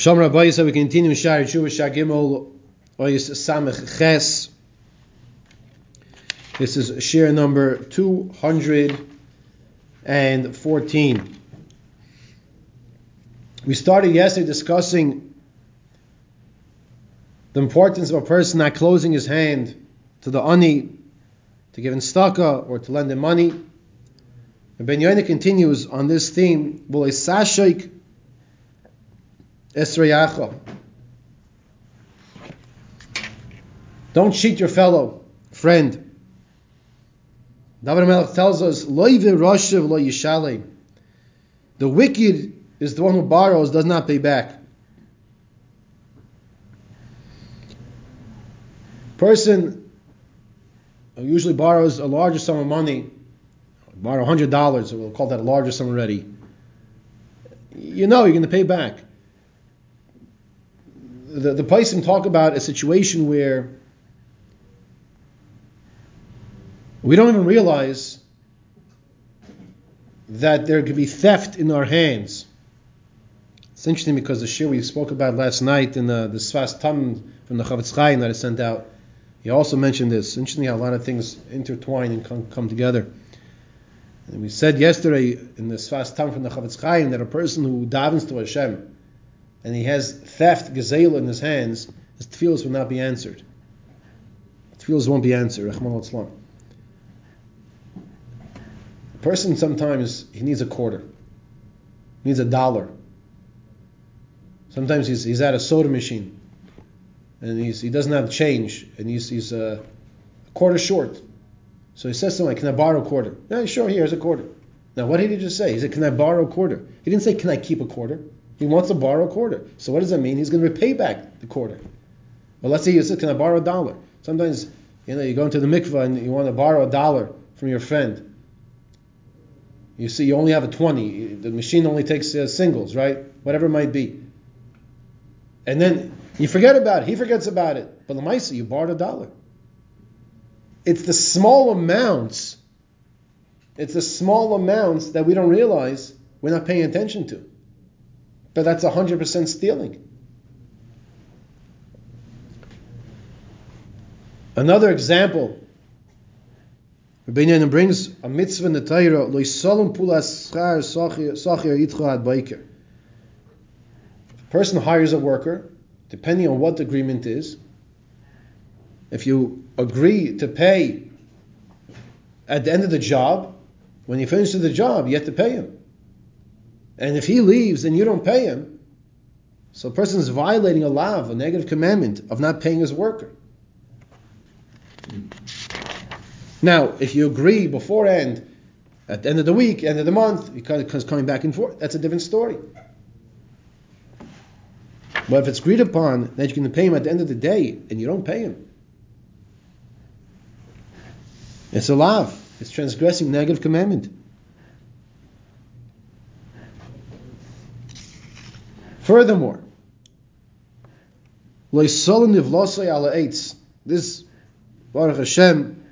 Shalom Rabbi, so we continue Shari Tshuva Shagimol Oyis Samech Ches. This is share number 214. We started yesterday discussing the importance of a person not closing his hand to the ani, to give in tzedaka or to lend him money. And Ben Yoina continues on this theme, Sashik Esrayacha. Don't cheat your fellow friend. David Melech tells us, Loive Roshev lo. The wicked is the one who borrows, does not pay back. Person who usually borrows a larger sum of money, borrow hundred dollars, we'll call that a larger sum already. You know you're going to pay back the, the Paisim talk about a situation where we don't even realize that there could be theft in our hands. It's interesting because the shir we spoke about last night in the, the Sfas Tam from the Chofetz Chaim that I sent out, he also mentioned this. Interesting how a lot of things intertwine and come, come together. And we said yesterday in the Sfas Tam from the Chofetz Chaim that a person who davens to Hashem, and he has theft, gazela in his hands, his tefillos will not be answered. Tefillos won't be answered. A person sometimes he needs a quarter, needs a dollar. Sometimes he's, he's at a soda machine and he's, he doesn't have change and he's, he's uh, a quarter short. So he says to something, Can I borrow a quarter? Yeah, sure, here's a quarter. Now, what did he just say? He said, Can I borrow a quarter? He didn't say, Can I keep a quarter? He wants to borrow a quarter. So what does that mean? He's going to repay back the quarter. Well, let's say you said, "Can I borrow a dollar?" Sometimes you know you go into the mikvah and you want to borrow a dollar from your friend. You see, you only have a twenty. The machine only takes uh, singles, right? Whatever it might be. And then you forget about it. He forgets about it. But the Lamaisa, you borrowed a dollar. It's the small amounts. It's the small amounts that we don't realize we're not paying attention to. But that's 100% stealing. Another example, Rabbeinu brings a mitzvah in the Torah, lo yisolum pulas schar yitcha ad baiker. A person hires a worker, depending on what the agreement is. If you agree to pay at the end of the job, when you finish the job, you have to pay him. And if he leaves and you don't pay him, so a person is violating a law, a negative commandment of not paying his worker. Now, if you agree beforehand, at the end of the week, end of the month, because it's coming back and forth, that's a different story. But if it's agreed upon that going to pay him at the end of the day and you don't pay him, it's a law. It's transgressing negative commandment. Furthermore, this Baruch Hashem,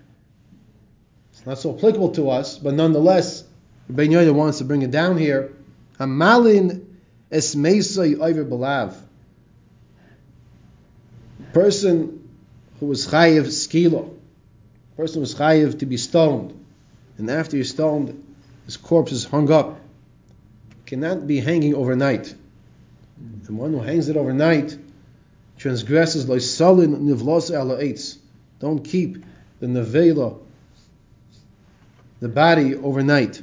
it's not so applicable to us, but nonetheless, Ben Yoda wants to bring it down here. Hamalin esmeisai over belav. Person who was chayiv skilo, person was chayiv to be stoned, and after he's stoned, his corpse is hung up, cannot be hanging overnight. The one who hangs it overnight transgresses loisalin nivlos ala eitz. Don't keep the nevela, the body overnight.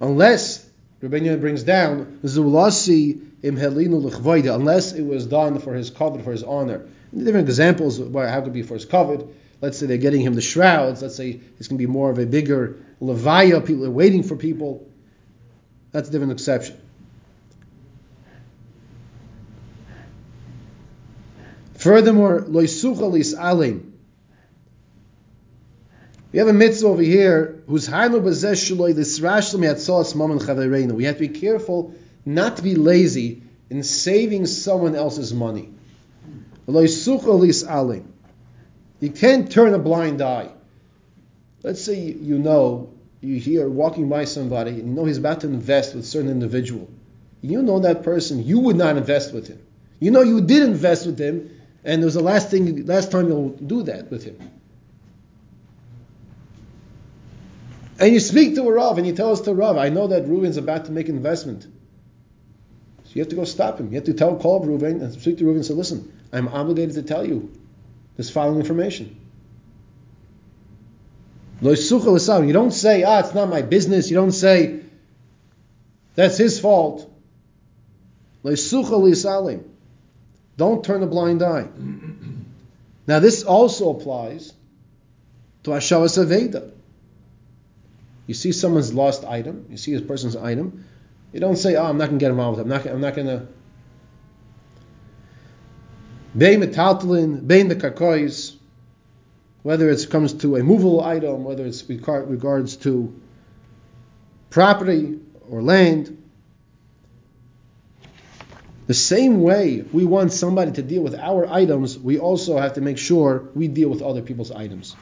Unless, Rabbeinu brings down, zulasi im helinu l'chvoida, unless it was done for his kavod, for his honor. Different examples of how it could be for his kavod. Let's say they're getting him the shrouds. Let's say it's going to be more of a bigger levaya. People are waiting for people. That's a different exception. Furthermore, loisuchalis alim. We have a mitzvah over here whose hainu shaloi lisrashlim yatzos maman chavereinu. We have to be careful not to be lazy in saving someone else's money. Loisuchalis alim. You can't turn a blind eye. Let's say you know, you hear walking by somebody and you know he's about to invest with a certain individual. you know that person, you would not invest with him. You know you did invest with him, and it was the last thing, last time you'll do that with him. And you speak to a Rav and you tell us to Rav, I know that Reuven's about to make an investment. So you have to go stop him. You have to tell, call Reuven and speak to Reuven and say, listen, I'm obligated to tell you this following information. You don't say, ah, it's not my business. You don't say, that's his fault. Don't turn a blind eye. Now, this also applies to Hashavas Aveda. You see someone's lost item, you see a person's item, you don't say, oh, I'm not going to get involved with it. I'm not, going to. Bein metaltalin, bein the karkois, whether it comes to a movable item, whether it's regards to property or land. The same way we want somebody to deal with our items, we also have to make sure we deal with other people's items.